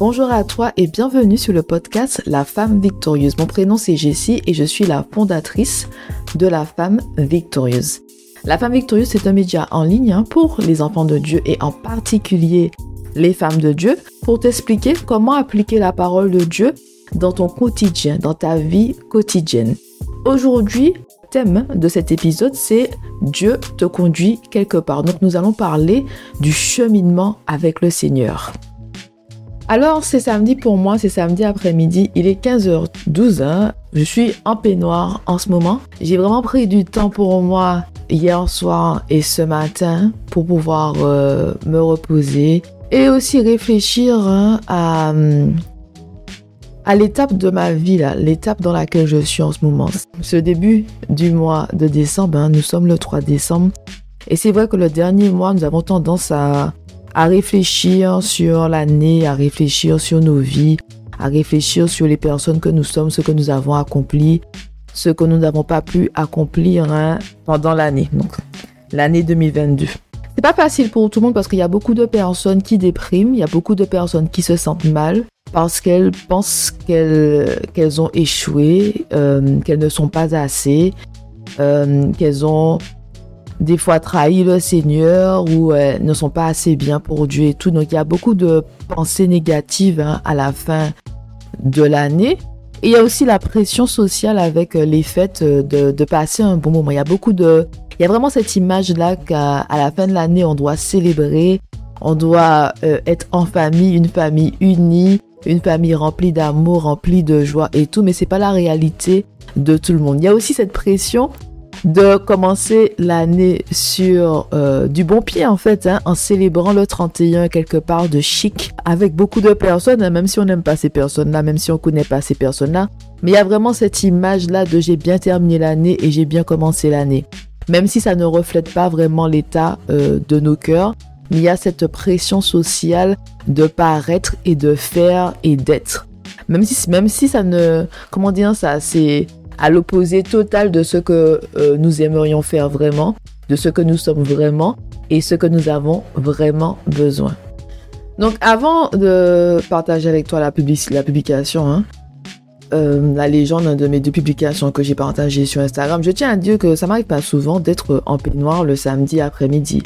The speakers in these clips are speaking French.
Bonjour à toi et bienvenue sur le podcast La femme victorieuse. Mon prénom c'est Jessie et je suis la fondatrice de La femme victorieuse. La femme victorieuse c'est un média en ligne hein, pour les enfants de Dieu et en particulier les femmes de Dieu pour t'expliquer comment appliquer la parole de Dieu dans ton quotidien, dans ta vie quotidienne. Aujourd'hui, thème de cet épisode, c'est Dieu te conduit quelque part. Donc nous allons parler du cheminement avec le Seigneur. Alors c'est samedi pour moi, c'est samedi après-midi, il est 15h12, hein. je suis en peignoir en ce moment. J'ai vraiment pris du temps pour moi hier soir et ce matin pour pouvoir euh, me reposer et aussi réfléchir hein, à, l'étape de ma vie, l'étape dans laquelle je suis en ce moment. Ce début du mois de décembre, hein, nous sommes le 3 décembre. Et c'est vrai que le dernier mois, nous avons tendance à, à réfléchir sur l'année, à réfléchir sur nos vies, à réfléchir sur les personnes que nous sommes, ce que nous avons accompli, ce que nous n'avons pas pu accomplir hein, pendant l'année. Donc, l'année 2022. C'est pas facile pour tout le monde parce qu'il y a beaucoup de personnes qui dépriment, il y a beaucoup de personnes qui se sentent mal parce qu'elles pensent qu'elles ont échoué, euh, qu'elles ne sont pas assez, euh, qu'elles ont des fois trahi le Seigneur ou elles ne sont pas assez bien pour Dieu et tout. Donc il y a beaucoup de pensées négatives hein, à la fin de l'année. Et il y a aussi la pression sociale avec euh, les fêtes de, de passer un bon moment. Il y a beaucoup de, il y a vraiment cette image-là qu'à la fin de l'année, on doit célébrer, on doit euh, être en famille, une famille unie, une famille remplie d'amour, remplie de joie et tout, mais c'est pas la réalité de tout le monde. Il y a aussi cette pression de commencer l'année sur euh, du bon pied en fait, hein, en célébrant le 31 quelque part de chic avec beaucoup de personnes, hein, même si on n'aime pas ces personnes-là, même si on connaît pas ces personnes-là. Mais il y a vraiment cette image-là de j'ai bien terminé l'année et j'ai bien commencé l'année même si ça ne reflète pas vraiment l'état euh, de nos cœurs. Il y a cette pression sociale de paraître et de faire et d'être. Même si, même si ça ne, comment dire ça, c'est à l'opposé total de ce que euh, nous aimerions faire vraiment, de ce que nous sommes vraiment et ce que nous avons vraiment besoin. Donc avant de partager avec toi la, la publication, hein, euh, la légende de mes deux publications que j'ai partagées sur Instagram, je tiens à dire que ça m'arrive pas souvent d'être en peignoir le samedi après-midi.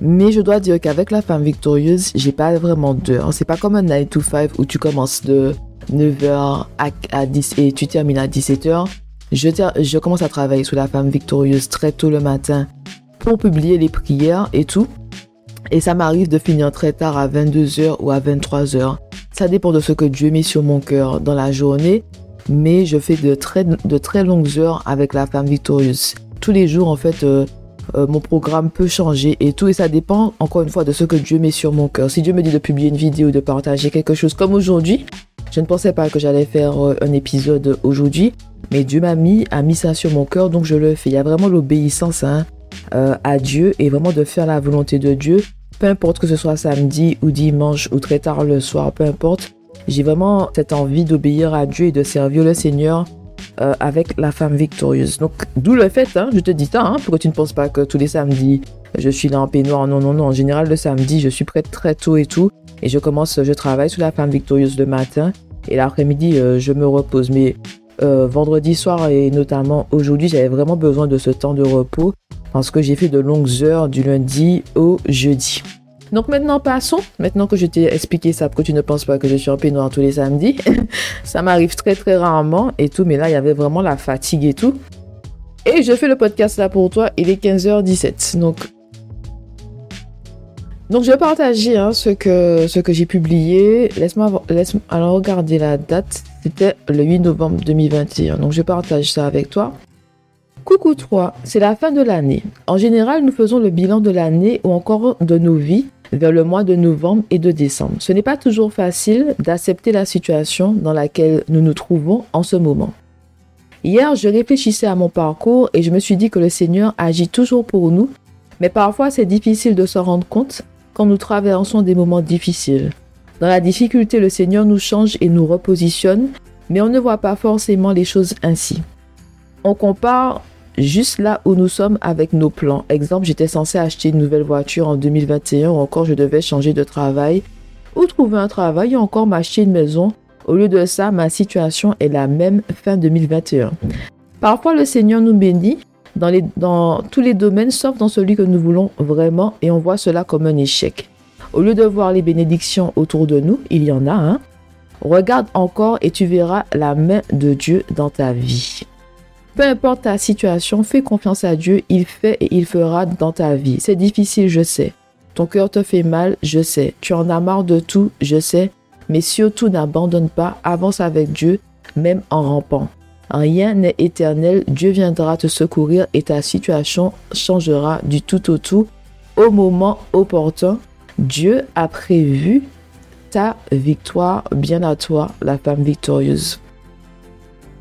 Mais je dois dire qu'avec la femme victorieuse, j'ai pas vraiment d'heure. C'est pas comme un 9 to 5 où tu commences de 9h à, 10 et tu termines à 17h. Je, commence à travailler sur la femme victorieuse très tôt le matin pour publier les prières et tout. Et ça m'arrive de finir très tard à 22h ou à 23h. Ça dépend de ce que Dieu met sur mon cœur dans la journée mais je fais de très, longues heures avec la femme victorieuse. Tous les jours, en fait, euh, euh, mon programme peut changer et tout, et ça dépend encore une fois de ce que Dieu met sur mon cœur. Si Dieu me dit de publier une vidéo, de partager quelque chose comme aujourd'hui, je ne pensais pas que j'allais faire euh, un épisode aujourd'hui, mais Dieu m'a mis, a mis ça sur mon cœur, donc je le fais. Il y a vraiment l'obéissance hein, à Dieu et vraiment de faire la volonté de Dieu, peu importe que ce soit samedi ou dimanche ou très tard le soir, peu importe. J'ai vraiment cette envie d'obéir à Dieu et de servir le Seigneur euh, avec la femme victorieuse. Donc, d'où le fait, hein, je te dis ça, hein, pour tu ne penses pas que tous les samedis, je suis là en peignoir. Non, non, non. En général, le samedi, je suis prête très tôt et tout. Et je commence, je travaille sur la femme victorieuse le matin. Et l'après-midi, euh, je me repose. Mais euh, vendredi soir et notamment aujourd'hui, j'avais vraiment besoin de ce temps de repos parce que j'ai fait de longues heures du lundi au jeudi. Donc maintenant, passons. Maintenant que je t'ai expliqué ça, que tu ne penses pas que je suis en peignoir tous les samedis. ça m'arrive très très rarement et tout, mais là, il y avait vraiment la fatigue et tout. Et je fais le podcast là pour toi. Il est 15h17. Donc, donc je vais partager hein, ce que, ce que j'ai publié. Laisse-moi laisse alors regarder la date. C'était le 8 novembre 2021. Donc je partage ça avec toi. Coucou toi, c'est la fin de l'année. En général, nous faisons le bilan de l'année ou encore de nos vies vers le mois de novembre et de décembre. Ce n'est pas toujours facile d'accepter la situation dans laquelle nous nous trouvons en ce moment. Hier, je réfléchissais à mon parcours et je me suis dit que le Seigneur agit toujours pour nous, mais parfois c'est difficile de se rendre compte quand nous traversons des moments difficiles. Dans la difficulté, le Seigneur nous change et nous repositionne, mais on ne voit pas forcément les choses ainsi. On compare juste là où nous sommes avec nos plans. Exemple, j'étais censé acheter une nouvelle voiture en 2021 ou encore je devais changer de travail ou trouver un travail ou encore m'acheter une maison. Au lieu de ça, ma situation est la même fin 2021. Parfois, le Seigneur nous bénit dans, tous les domaines, sauf dans celui que nous voulons vraiment, et on voit cela comme un échec. Au lieu de voir les bénédictions autour de nous, il y en a. Hein, regarde encore et tu verras la main de Dieu dans ta vie. Peu importe ta situation, fais confiance à Dieu, il fait et il fera dans ta vie. C'est difficile, je sais. Ton cœur te fait mal, je sais. Tu en as marre de tout, je sais. Mais surtout n'abandonne pas, avance avec Dieu, même en rampant. Rien n'est éternel, Dieu viendra te secourir et ta situation changera du tout au tout au moment opportun. Dieu a prévu ta victoire, bien à toi, la femme victorieuse.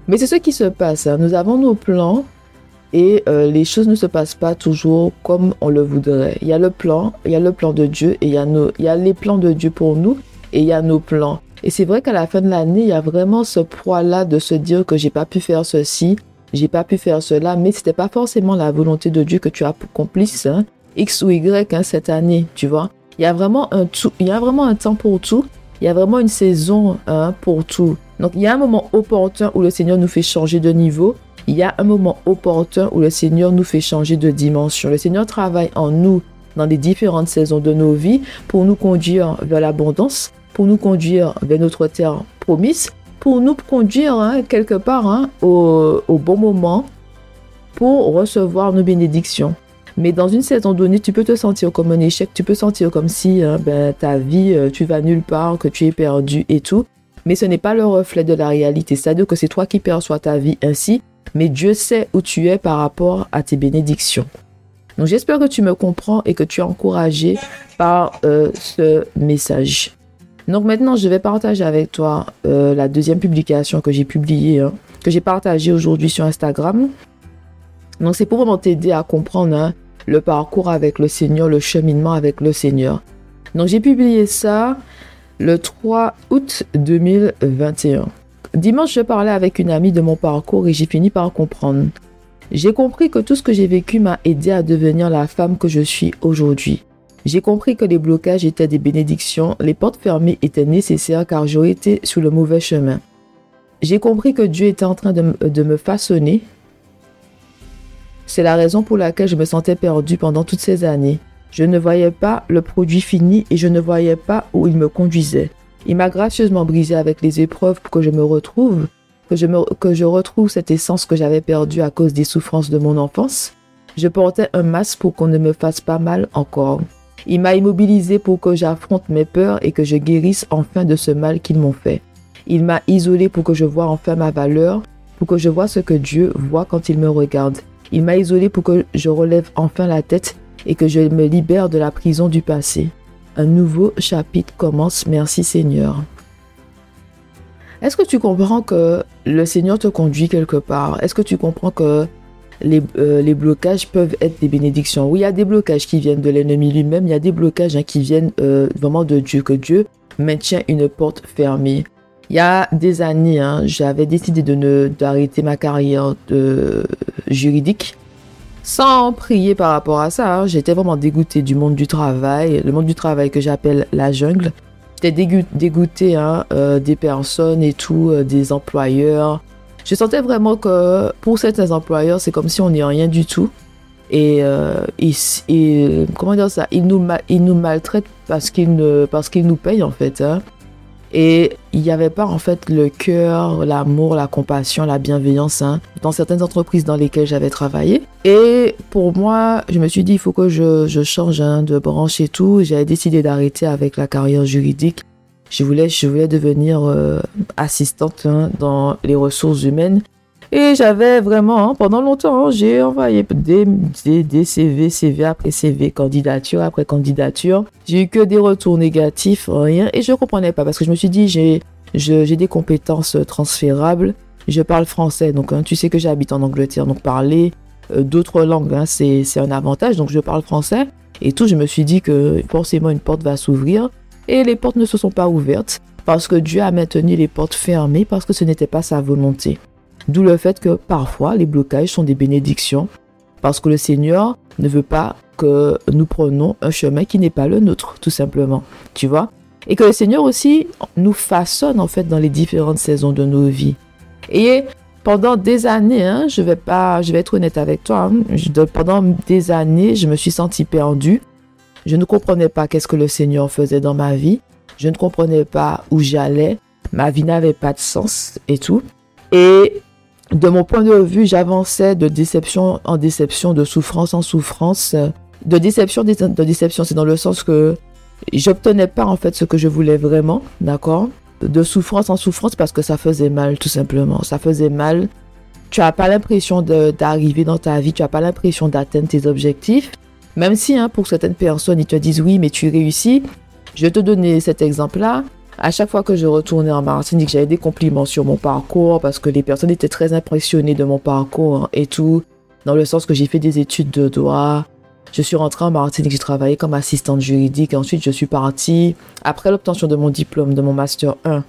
Mais c'est ce qui se passe. Hein. Nous avons nos plans et euh, les choses ne se passent pas toujours comme on le voudrait. Il y a le plan, il y a le plan de Dieu et il y a, nos, il y a les plans de Dieu pour nous et il y a nos plans. Et c'est vrai qu'à la fin de l'année, il y a vraiment ce poids-là de se dire que j'ai pas pu faire ceci, j'ai pas pu faire cela, mais c'était pas forcément la volonté de Dieu que tu accomplisses hein, X ou Y hein, cette année, tu vois. Il y a vraiment un tout, il y a vraiment un temps pour tout. Il y a vraiment une saison hein, pour tout. Donc il y a un moment opportun où le Seigneur nous fait changer de niveau. Il y a un moment opportun où le Seigneur nous fait changer de dimension. Le Seigneur travaille en nous dans les différentes saisons de nos vies pour nous conduire vers l'abondance, pour nous conduire vers notre terre promise, pour nous conduire hein, quelque part hein, au, bon moment pour recevoir nos bénédictions. Mais dans une saison donnée, tu peux te sentir comme un échec, tu peux sentir comme si hein, ben, ta vie, euh, tu vas nulle part, que tu es perdu et tout. Mais ce n'est pas le reflet de la réalité. C'est-à-dire que c'est toi qui perçois ta vie ainsi, mais Dieu sait où tu es par rapport à tes bénédictions. Donc j'espère que tu me comprends et que tu es encouragé par euh, ce message. Donc maintenant, je vais partager avec toi euh, la deuxième publication que j'ai publiée, hein, que j'ai partagée aujourd'hui sur Instagram. Donc c'est pour vraiment t'aider à comprendre hein, le parcours avec le Seigneur, le cheminement avec le Seigneur. Donc j'ai publié ça le 3 août 2021. Dimanche, je parlais avec une amie de mon parcours et j'ai fini par comprendre. J'ai compris que tout ce que j'ai vécu m'a aidé à devenir la femme que je suis aujourd'hui. J'ai compris que les blocages étaient des bénédictions, les portes fermées étaient nécessaires car j'aurais été sur le mauvais chemin. J'ai compris que Dieu était en train de, me façonner c'est la raison pour laquelle je me sentais perdue pendant toutes ces années. Je ne voyais pas le produit fini et je ne voyais pas où il me conduisait. Il m'a gracieusement brisé avec les épreuves pour que je me retrouve, que je retrouve cette essence que j'avais perdue à cause des souffrances de mon enfance. Je portais un masque pour qu'on ne me fasse pas mal encore. Il m'a immobilisé pour que j'affronte mes peurs et que je guérisse enfin de ce mal qu'ils m'ont fait. Il m'a isolé pour que je voie enfin ma valeur, pour que je vois ce que Dieu voit quand il me regarde. Il m'a isolé pour que je relève enfin la tête et que je me libère de la prison du passé. Un nouveau chapitre commence. Merci Seigneur. Est-ce que tu comprends que le Seigneur te conduit quelque part? Est-ce que tu comprends que les, euh, blocages peuvent être des bénédictions Oui, il y a des blocages qui viennent de l'ennemi lui-même, il y a des blocages hein, qui viennent euh, vraiment de Dieu, que Dieu maintient une porte fermée. Il y a des années, hein, j'avais décidé de ne d'arrêter ma carrière de juridique sans prier par rapport à ça. Hein. J'étais vraiment dégoûtée du monde du travail, le monde du travail que j'appelle la jungle. J'étais dégoûtée euh, des personnes et tout, euh, des employeurs. Je sentais vraiment que pour certains employeurs, c'est comme si on n'est rien du tout. Et, euh, comment dire ça, ils nous, maltraitent parce qu'ils nous payent en fait. Hein. Et il n'y avait pas en fait le cœur, l'amour, la compassion, la bienveillance hein, dans certaines entreprises dans lesquelles j'avais travaillé. Et pour moi, je me suis dit, il faut que je, je change hein, de branche et tout. J'avais décidé d'arrêter avec la carrière juridique. Je voulais, je voulais devenir euh, assistante hein, dans les ressources humaines. Et j'avais vraiment, hein, pendant longtemps, j'ai envoyé des, des, CV, CV après CV, candidature après candidature. J'ai eu que des retours négatifs, rien. Et je ne comprenais pas parce que je me suis dit, j'ai des compétences transférables. Je parle français, donc hein, tu sais que j'habite en Angleterre, donc parler euh, d'autres langues, hein, c'est un avantage. Donc je parle français et tout. Je me suis dit que forcément une porte va s'ouvrir. Et les portes ne se sont pas ouvertes parce que Dieu a maintenu les portes fermées parce que ce n'était pas sa volonté. D'où le fait que parfois les blocages sont des bénédictions parce que le Seigneur ne veut pas que nous prenions un chemin qui n'est pas le nôtre, tout simplement. Tu vois? Et que le Seigneur aussi nous façonne en fait dans les différentes saisons de nos vies. Et pendant des années, hein, je vais pas, je vais être honnête avec toi, hein, pendant des années, je me suis sentie perdue. Je ne comprenais pas qu'est-ce que le Seigneur faisait dans ma vie. Je ne comprenais pas où j'allais. Ma vie n'avait pas de sens et tout. Et de mon point de vue, j'avançais de déception en déception, de souffrance en souffrance. De déception, de déception, c'est dans le sens que j'obtenais pas en fait ce que je voulais vraiment, d'accord? De souffrance en souffrance parce que ça faisait mal, tout simplement. Ça faisait mal. Tu n'as pas l'impression d'arriver dans ta vie, tu n'as pas l'impression d'atteindre tes objectifs. Même si hein, pour certaines personnes, ils te disent oui, mais tu réussis. Je vais te donner cet exemple-là. À chaque fois que je retournais en Martinique, j'avais des compliments sur mon parcours parce que les personnes étaient très impressionnées de mon parcours et tout, dans le sens que j'ai fait des études de droit. Je suis rentrée en Martinique, j'ai travaillé comme assistante juridique. Ensuite, je suis partie, après l'obtention de mon diplôme, de mon Master 1,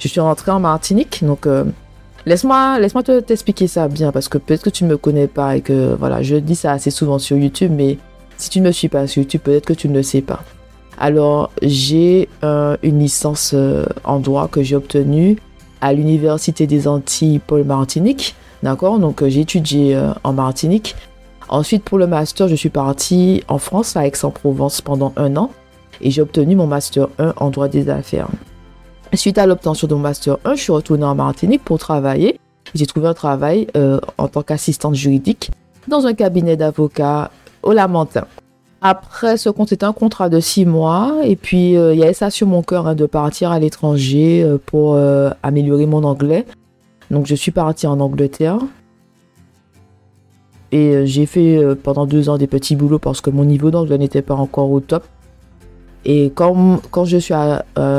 je suis rentrée en Martinique. Donc, euh, laisse-moi laisse te, t'expliquer ça bien parce que peut-être que tu ne me connais pas et que, voilà, je dis ça assez souvent sur YouTube, mais si tu ne me suis pas sur YouTube, peut-être que tu ne le sais pas. Alors, j'ai euh, une licence euh, en droit que j'ai obtenue à l'Université des Antilles Paul Martinique. D'accord? Donc, euh, j'ai étudié en Martinique. Ensuite, pour le master, je suis partie en France, à Aix-en-Provence, pendant un an. Et j'ai obtenu mon master 1 en droit des affaires. Suite à l'obtention de mon master 1, je suis retournée en Martinique pour travailler. J'ai trouvé un travail en tant qu'assistante juridique dans un cabinet d'avocats au Lamentin. Après ce compte, c'était un contrat de six mois. Et puis, euh, il y avait ça sur mon cœur hein, de partir à l'étranger euh, pour euh, améliorer mon anglais. Donc, je suis partie en Angleterre. Et j'ai fait pendant deux ans des petits boulots parce que mon niveau d'anglais n'était pas encore au top. Et quand, quand je suis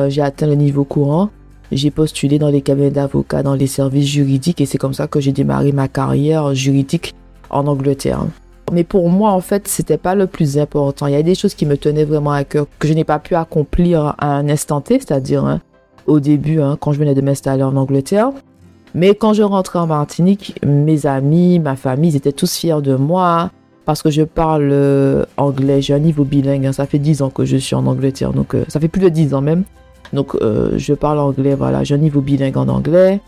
j'ai atteint le niveau courant, j'ai postulé dans les cabinets d'avocats, dans les services juridiques. Et c'est comme ça que j'ai démarré ma carrière juridique en Angleterre. Mais pour moi, en fait, c'était pas le plus important. Il y a des choses qui me tenaient vraiment à cœur que je n'ai pas pu accomplir à un instant T, c'est-à-dire hein, au début, hein, quand je venais de m'installer en Angleterre. Mais quand je rentrais en Martinique, mes amis, ma famille, ils étaient tous fiers de moi parce que je parle euh, anglais. J'ai un niveau bilingue. Hein. ça fait 10 ans que je suis en Angleterre, donc euh, ça fait plus de 10 ans même. Donc euh, je parle anglais, voilà, j'ai un niveau bilingue en anglais.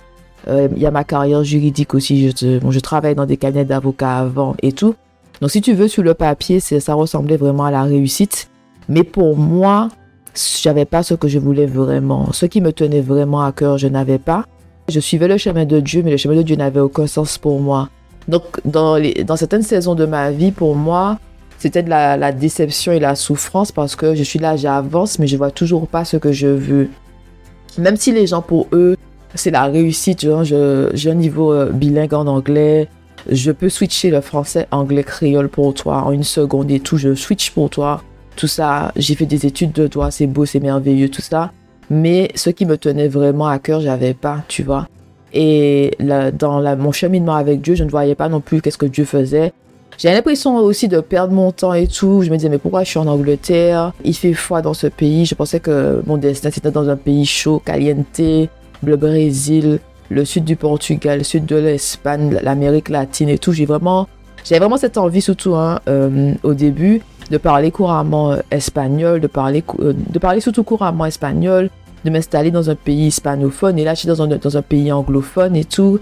Il y a ma carrière juridique aussi. Je, bon, je travaille dans des cabinets d'avocats avant et tout. Donc si tu veux, sur le papier, ça ressemblait vraiment à la réussite. Mais pour moi, j'avais pas ce que je voulais vraiment. Ce qui me tenait vraiment à cœur, je n'avais pas. Je suivais le chemin de Dieu, mais le chemin de Dieu n'avait aucun sens pour moi. Donc dans, dans certaines saisons de ma vie, pour moi, c'était de la, déception et la souffrance parce que je suis là, j'avance, mais je vois toujours pas ce que je veux. Même si les gens, pour eux, c'est la réussite, j'ai un niveau euh, bilingue en anglais, je peux switcher le français, anglais, créole pour toi en une seconde et tout. Je switch pour toi. Tout ça, j'ai fait des études de toi, c'est beau, c'est merveilleux, tout ça. Mais ce qui me tenait vraiment à cœur, j'avais pas, tu vois. Et dans mon cheminement avec Dieu, je ne voyais pas non plus qu'est-ce que Dieu faisait. J'ai l'impression aussi de perdre mon temps et tout. Je me disais, mais pourquoi je suis en Angleterre? Il fait froid dans ce pays. Je pensais que mon destin, c'était dans un pays chaud, caliente, le Brésil le sud du Portugal, le sud de l'Espagne, l'Amérique latine et tout. J'ai vraiment, j'avais vraiment cette envie surtout hein, euh, au début de parler couramment euh, espagnol, de parler, euh, de parler surtout couramment espagnol, de m'installer dans un pays hispanophone et là je suis dans un, dans un pays anglophone et tout.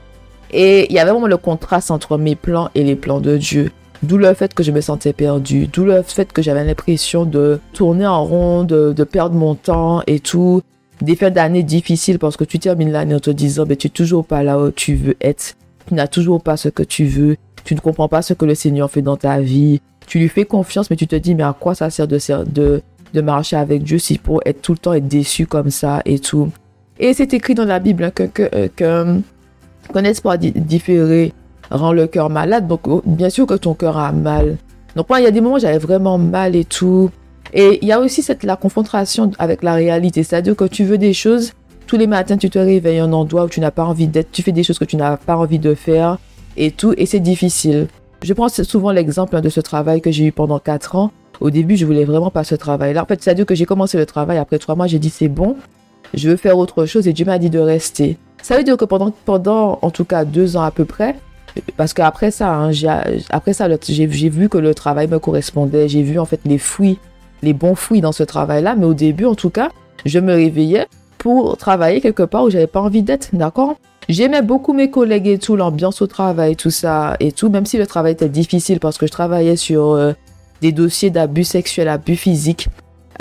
Et il y avait vraiment le contraste entre mes plans et les plans de Dieu. D'où le fait que je me sentais perdue, d'où le fait que j'avais l'impression de tourner en rond, de, de perdre mon temps et tout des fins d'année difficiles parce que tu termines l'année en te disant, mais ben, tu n'es toujours pas là où tu veux être. Tu n'as toujours pas ce que tu veux. Tu ne comprends pas ce que le Seigneur fait dans ta vie. Tu lui fais confiance, mais tu te dis, mais à quoi ça sert de, de, de marcher avec Dieu si pour être tout le temps être déçu comme ça et tout? Et c'est écrit dans la Bible hein, que, que, que, qu'un espoir différé rend le cœur malade. Donc, oh, bien sûr que ton cœur a mal. Donc, moi, il y a des moments où j'avais vraiment mal et tout. Et il y a aussi cette, la confrontation avec la réalité, c'est-à-dire que tu veux des choses, tous les matins tu te réveilles un endroit où tu n'as pas envie d'être, tu fais des choses que tu n'as pas envie de faire et tout, et c'est difficile. Je prends souvent l'exemple de ce travail que j'ai eu pendant 4 ans. Au début, je voulais vraiment pas ce travail-là. En fait, c'est-à-dire que j'ai commencé le travail, après 3 mois, j'ai dit c'est bon, je veux faire autre chose et Dieu m'a dit de rester. Ça veut dire que pendant, pendant en tout cas deux ans à peu près, parce qu'après ça, hein, j'ai vu que le travail me correspondait, j'ai vu en fait les fruits les bons fruits dans ce travail-là, mais au début, en tout cas, je me réveillais pour travailler quelque part où j'avais pas envie d'être, d'accord? J'aimais beaucoup mes collègues et tout, l'ambiance au travail, tout ça et tout, même si le travail était difficile parce que je travaillais sur euh, des dossiers d'abus sexuels, abus physiques,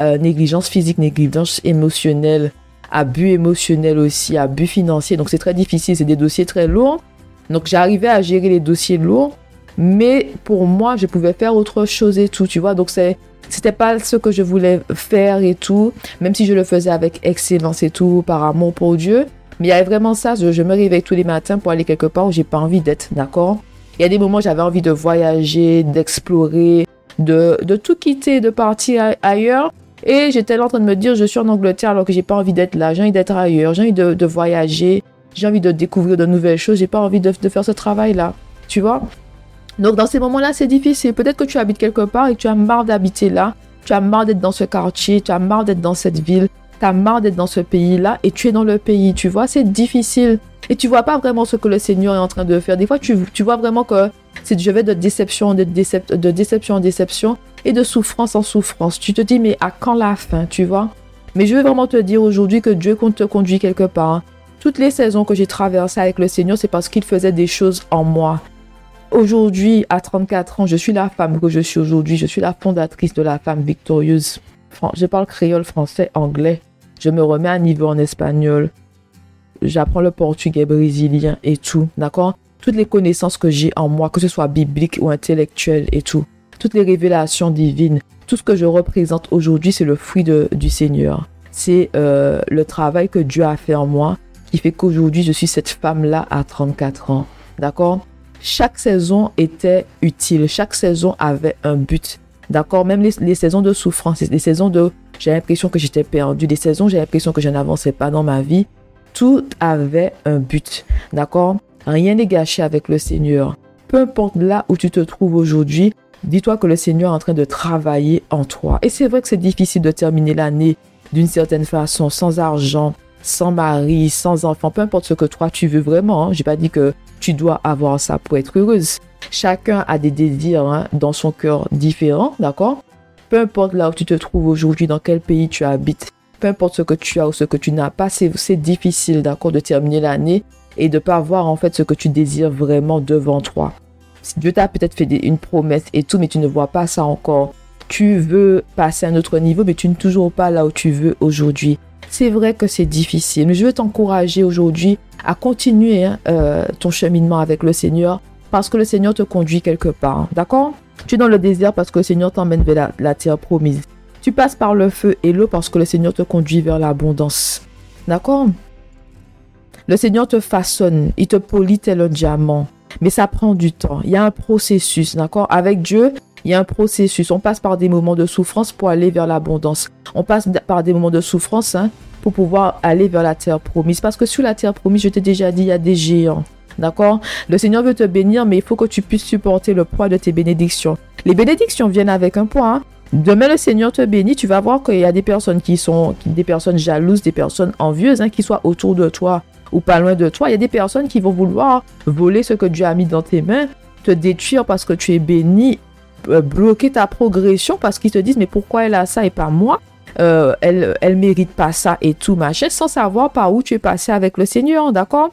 euh, négligence physique, négligence émotionnelle, abus émotionnel aussi, abus financier. Donc c'est très difficile, c'est des dossiers très lourds. Donc j'arrivais à gérer les dossiers lourds, mais pour moi, je pouvais faire autre chose et tout, tu vois? Donc c'est c'était pas ce que je voulais faire et tout, même si je le faisais avec excellence et tout, par amour pour Dieu. Mais il y avait vraiment ça, je, me réveille tous les matins pour aller quelque part où j'ai pas envie d'être, d'accord? Il y a des moments où j'avais envie de voyager, d'explorer, de, de tout quitter, de partir ailleurs. Et j'étais là en train de me dire, je suis en Angleterre alors que j'ai pas envie d'être là, j'ai envie d'être ailleurs, j'ai envie de, de voyager, j'ai envie de découvrir de nouvelles choses, j'ai pas envie de, de faire ce travail-là, tu vois? Donc dans ces moments-là, c'est difficile. Peut-être que tu habites quelque part et tu as marre d'habiter là. Tu as marre d'être dans ce quartier, tu as marre d'être dans cette ville, tu as marre d'être dans ce pays-là et tu es dans le pays. Tu vois, c'est difficile. Et tu vois pas vraiment ce que le Seigneur est en train de faire. Des fois, tu, tu vois vraiment que c'est je vais de déception, de, de déception en déception et de souffrance en souffrance. Tu te dis, mais à quand la fin, tu vois? Mais je veux vraiment te dire aujourd'hui que Dieu compte te conduire quelque part. Toutes les saisons que j'ai traversées avec le Seigneur, c'est parce qu'il faisait des choses en moi. Aujourd'hui, à 34 ans, je suis la femme que je suis aujourd'hui. Je suis la fondatrice de la femme victorieuse. Je parle créole, français, anglais. Je me remets à niveau en espagnol. J'apprends le portugais brésilien et tout. D'accord? Toutes les connaissances que j'ai en moi, que ce soit biblique ou intellectuelle et tout. Toutes les révélations divines. Tout ce que je représente aujourd'hui, c'est le fruit du Seigneur. C'est euh, le travail que Dieu a fait en moi qui fait qu'aujourd'hui, je suis cette femme-là à 34 ans. D'accord? Chaque saison était utile, chaque saison avait un but. D'accord? Même les, saisons de souffrance, les saisons de j'ai l'impression que j'étais perdu, des saisons j'ai l'impression que je n'avançais pas dans ma vie, tout avait un but. D'accord? Rien n'est gâché avec le Seigneur. Peu importe là où tu te trouves aujourd'hui, dis-toi que le Seigneur est en train de travailler en toi. Et c'est vrai que c'est difficile de terminer l'année d'une certaine façon, sans argent, sans mari, sans enfant, peu importe ce que toi tu veux vraiment. Hein. J'ai pas dit que tu dois avoir ça pour être heureuse. Chacun a des désirs hein, dans son cœur différents, d'accord? Peu importe là où tu te trouves aujourd'hui, dans quel pays tu habites, peu importe ce que tu as ou ce que tu n'as pas, c'est difficile, d'accord, de terminer l'année et de pas voir en fait ce que tu désires vraiment devant toi. Dieu t'a peut-être fait une promesse et tout, mais tu ne vois pas ça encore. Tu veux passer à un autre niveau, mais tu n'es toujours pas là où tu veux aujourd'hui. C'est vrai que c'est difficile, mais je veux t'encourager aujourd'hui à continuer hein, euh, ton cheminement avec le Seigneur parce que le Seigneur te conduit quelque part. D'accord? Tu es dans le désert parce que le Seigneur t'emmène vers la, terre promise. Tu passes par le feu et l'eau parce que le Seigneur te conduit vers l'abondance. D'accord? Le Seigneur te façonne, il te polit tel un diamant. Mais ça prend du temps. Il y a un processus, d'accord? Avec Dieu, il y a un processus. On passe par des moments de souffrance pour aller vers l'abondance. On passe par des moments de souffrance hein, pour pouvoir aller vers la terre promise. Parce que sur la terre promise, je t'ai déjà dit, il y a des géants. D'accord? Le Seigneur veut te bénir, mais il faut que tu puisses supporter le poids de tes bénédictions. Les bénédictions viennent avec un poids. Hein. Demain, le Seigneur te bénit, tu vas voir qu'il y a des personnes qui sont des personnes jalouses, des personnes envieuses, hein, qui soient autour de toi ou pas loin de toi. Il y a des personnes qui vont vouloir voler ce que Dieu a mis dans tes mains, te détruire parce que tu es béni, bloquer ta progression parce qu'ils te disent mais pourquoi elle a ça et pas moi? Euh, elle, elle mérite pas ça et tout machin, sans savoir par où tu es passé avec le Seigneur, d'accord?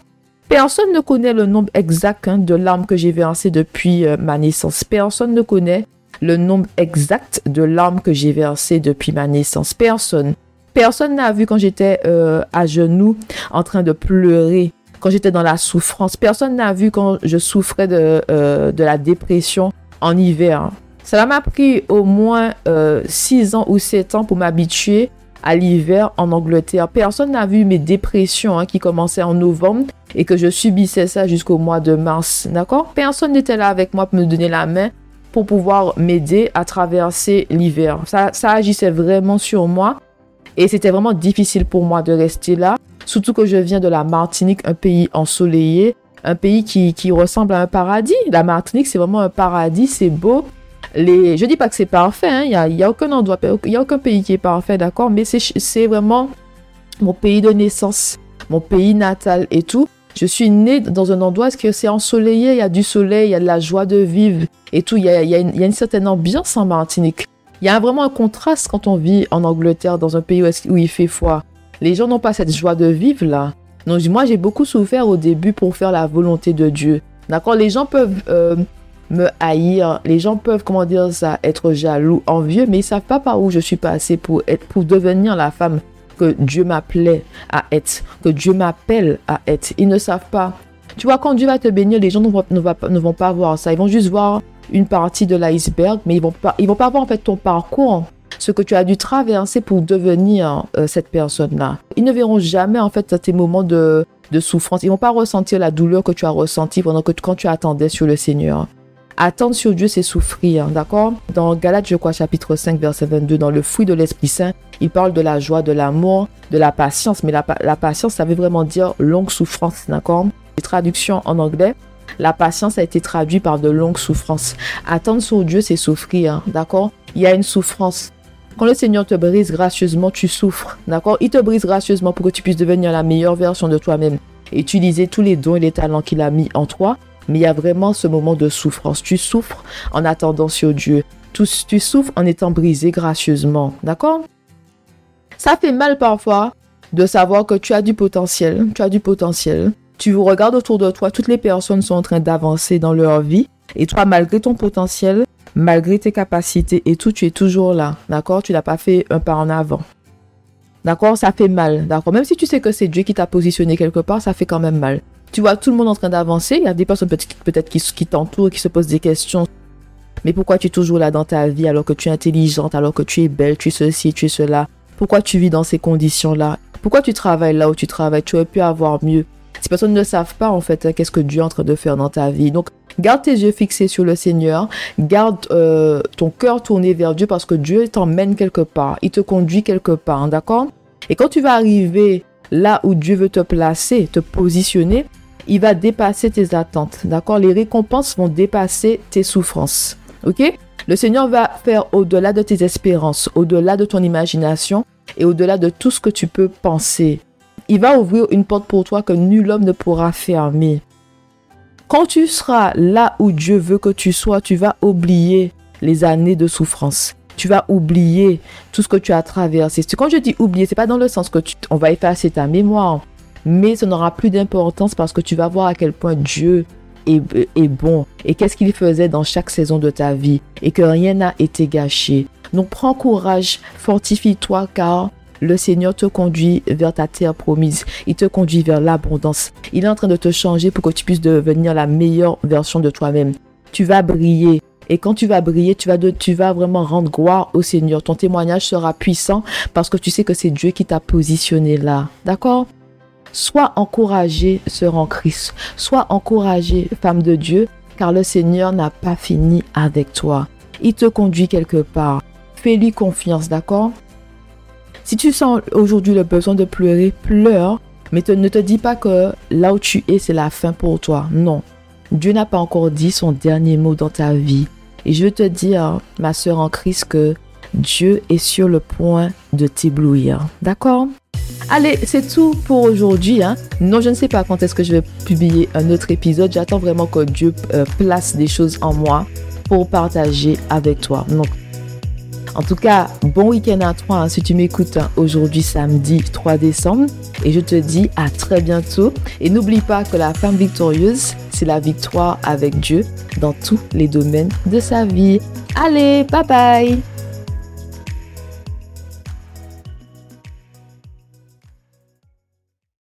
Personne ne connaît le nombre exact hein, de larmes que j'ai versées depuis euh, ma naissance. Personne ne connaît le nombre exact de larmes que j'ai versées depuis ma naissance. Personne. Personne n'a vu quand j'étais euh, à genoux en train de pleurer, quand j'étais dans la souffrance. Personne n'a vu quand je souffrais de, de la dépression en hiver. Cela m'a pris au moins 6 euh, ans ou 7 ans pour m'habituer à l'hiver en Angleterre. Personne n'a vu mes dépressions hein, qui commençaient en novembre et que je subissais ça jusqu'au mois de mars. D'accord? Personne n'était là avec moi pour me donner la main pour pouvoir m'aider à traverser l'hiver. Ça, ça agissait vraiment sur moi et c'était vraiment difficile pour moi de rester là. Surtout que je viens de la Martinique, un pays ensoleillé, un pays qui, qui ressemble à un paradis. La Martinique, c'est vraiment un paradis, c'est beau. Les, je dis pas que c'est parfait, hein. il n'y a, y a, aucun endroit, il y a aucun pays qui est parfait, d'accord, mais c'est vraiment mon pays de naissance, mon pays natal et tout. Je suis née dans un endroit où c'est ensoleillé, il y a du soleil, il y a de la joie de vivre et tout. Il y a, y a, une, certaine ambiance en Martinique. Il y a vraiment un contraste quand on vit en Angleterre, dans un pays où il fait froid. Les gens n'ont pas cette joie de vivre là. Donc moi, j'ai beaucoup souffert au début pour faire la volonté de Dieu. D'accord Les gens peuvent euh, me haïr, les gens peuvent, comment dire ça, être jaloux, envieux, mais ils savent pas par où je suis passée pour être, pour devenir la femme que Dieu m'appelait à être, que Dieu m'appelle à être. Ils ne savent pas. Tu vois, quand Dieu va te bénir, les gens ne vont, ne vont pas voir ça. Ils vont juste voir une partie de l'iceberg, mais ils vont pas, vont pas voir en fait ton parcours, ce que tu as dû traverser pour devenir euh, cette personne-là. Ils ne verront jamais en fait tes moments de, de souffrance. Ils vont pas ressentir la douleur que tu as ressentie pendant que quand tu attendais sur le Seigneur. Attendre sur Dieu, c'est souffrir, d'accord? Dans Galates, je crois, chapitre 5, verset 22, dans le fruit de l'Esprit Saint, il parle de la joie, de l'amour, de la patience. Mais la, la patience, ça veut vraiment dire longue souffrance, d'accord? Les traductions en anglais, la patience a été traduite par de longues souffrances. Attendre sur Dieu, c'est souffrir, d'accord? Il y a une souffrance. Quand le Seigneur te brise gracieusement, tu souffres, d'accord? Il te brise gracieusement pour que tu puisses devenir la meilleure version de toi-même. Utiliser tous les dons et les talents qu'il a mis en toi. Mais il y a vraiment ce moment de souffrance. Tu souffres en attendant sur Dieu. Tu, tu souffres en étant brisé gracieusement, d'accord? Ça fait mal parfois de savoir que tu as du potentiel. Tu as du potentiel. Tu regardes autour de toi, toutes les personnes sont en train d'avancer dans leur vie. Et toi, malgré ton potentiel, malgré tes capacités et tout, tu es toujours là. D'accord? Tu n'as pas fait un pas en avant. D'accord? Ça fait mal. D'accord? Même si tu sais que c'est Dieu qui t'a positionné quelque part, ça fait quand même mal. Tu vois tout le monde en train d'avancer. Il y a des personnes peut-être qui, qui t'entourent, qui se posent des questions. Mais pourquoi tu es toujours là dans ta vie alors que tu es intelligente, alors que tu es belle, tu es ceci, tu es cela? Pourquoi tu vis dans ces conditions-là? Pourquoi tu travailles là où tu travailles? Tu aurais pu avoir mieux. Ces personnes ne savent pas en fait hein, qu'est-ce que Dieu est en train de faire dans ta vie. Donc garde tes yeux fixés sur le Seigneur, garde euh, ton cœur tourné vers Dieu parce que Dieu t'emmène quelque part, il te conduit quelque part, d'accord? Et quand tu vas arriver là où Dieu veut te placer, te positionner, il va dépasser tes attentes, d'accord? Les récompenses vont dépasser tes souffrances, ok? Le Seigneur va faire au-delà de tes espérances, au-delà de ton imagination et au-delà de tout ce que tu peux penser. Il va ouvrir une porte pour toi que nul homme ne pourra fermer. Quand tu seras là où Dieu veut que tu sois, tu vas oublier les années de souffrance. Tu vas oublier tout ce que tu as traversé. Quand je dis oublier, c'est pas dans le sens que tu, on va effacer ta mémoire, mais ça n'aura plus d'importance parce que tu vas voir à quel point Dieu est, est bon et qu'est-ce qu'il faisait dans chaque saison de ta vie et que rien n'a été gâché. Donc prends courage, fortifie-toi car le Seigneur te conduit vers ta terre promise. Il te conduit vers l'abondance. Il est en train de te changer pour que tu puisses devenir la meilleure version de toi-même. Tu vas briller. Et quand tu vas briller, tu vas, vraiment rendre gloire au Seigneur. Ton témoignage sera puissant parce que tu sais que c'est Dieu qui t'a positionné là. D'accord? Sois encouragé, sœur en Christ. Sois encouragé, femme de Dieu, car le Seigneur n'a pas fini avec toi. Il te conduit quelque part. Fais-lui confiance, d'accord? Si tu sens aujourd'hui le besoin de pleurer, pleure. Mais ne te dis pas que là où tu es, c'est la fin pour toi. Non. Dieu n'a pas encore dit son dernier mot dans ta vie. Et je veux te dire, ma soeur en Christ, que Dieu est sur le point de t'éblouir. D'accord? Allez, c'est tout pour aujourd'hui. Hein. Non, je ne sais pas quand est-ce que je vais publier un autre épisode. J'attends vraiment que Dieu euh, place des choses en moi pour partager avec toi. Donc, en tout cas, bon week-end à toi hein, si tu m'écoutes hein, aujourd'hui samedi 3 décembre. Et je te dis à très bientôt. Et n'oublie pas que la femme victorieuse, c'est la victoire avec Dieu dans tous les domaines de sa vie. Allez, bye bye